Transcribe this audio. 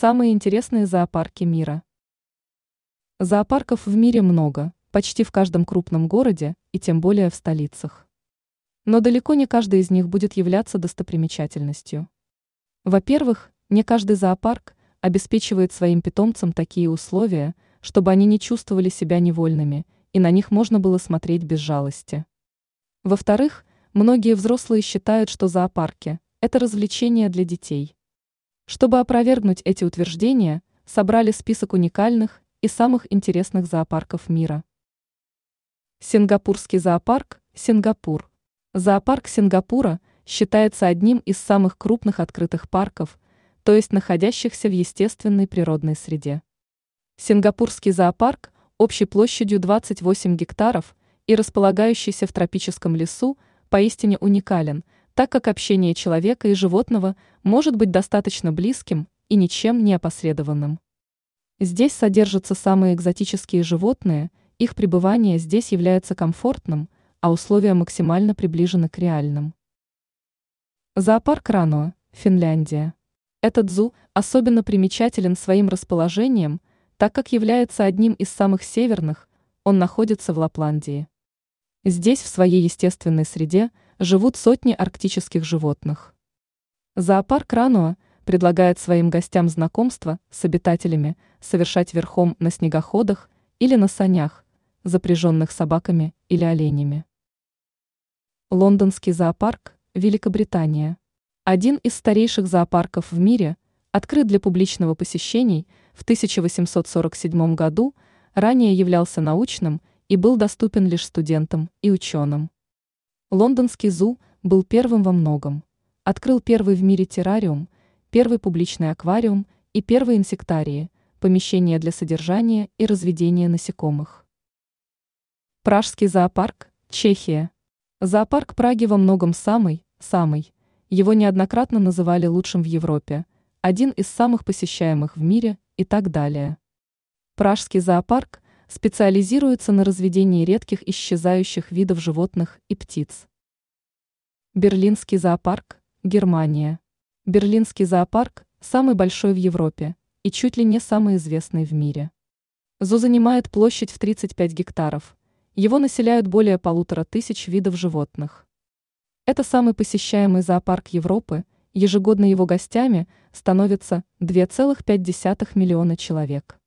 Самые интересные зоопарки мира. Зоопарков в мире много, почти в каждом крупном городе и тем более в столицах. Но далеко не каждый из них будет являться достопримечательностью. Во-первых, не каждый зоопарк обеспечивает своим питомцам такие условия, чтобы они не чувствовали себя невольными, и на них можно было смотреть без жалости. Во-вторых, многие взрослые считают, что зоопарки – это развлечение для детей. Чтобы опровергнуть эти утверждения, собрали список уникальных и самых интересных зоопарков мира. Сингапурский зоопарк – Сингапур. Зоопарк Сингапура считается одним из самых крупных открытых парков, то есть находящихся в естественной природной среде. Сингапурский зоопарк общей площадью 28 гектаров и располагающийся в тропическом лесу поистине уникален – так как общение человека и животного может быть достаточно близким и ничем не опосредованным. Здесь содержатся самые экзотические животные, их пребывание здесь является комфортным, а условия максимально приближены к реальным. Зоопарк Рано, Финляндия. Этот зу особенно примечателен своим расположением, так как является одним из самых северных, он находится в Лапландии. Здесь в своей естественной среде – живут сотни арктических животных. Зоопарк Рануа предлагает своим гостям знакомство с обитателями совершать верхом на снегоходах или на санях, запряженных собаками или оленями. Лондонский зоопарк, Великобритания. Один из старейших зоопарков в мире, открыт для публичного посещений в 1847 году, ранее являлся научным и был доступен лишь студентам и ученым. Лондонский ЗУ был первым во многом. Открыл первый в мире террариум, первый публичный аквариум и первые инсектарии, помещения для содержания и разведения насекомых. Пражский зоопарк, Чехия. Зоопарк Праги во многом самый, самый. Его неоднократно называли лучшим в Европе, один из самых посещаемых в мире и так далее. Пражский зоопарк – специализируется на разведении редких исчезающих видов животных и птиц. Берлинский зоопарк, Германия. Берлинский зоопарк – самый большой в Европе и чуть ли не самый известный в мире. Зо занимает площадь в 35 гектаров. Его населяют более полутора тысяч видов животных. Это самый посещаемый зоопарк Европы, ежегодно его гостями становится 2,5 миллиона человек.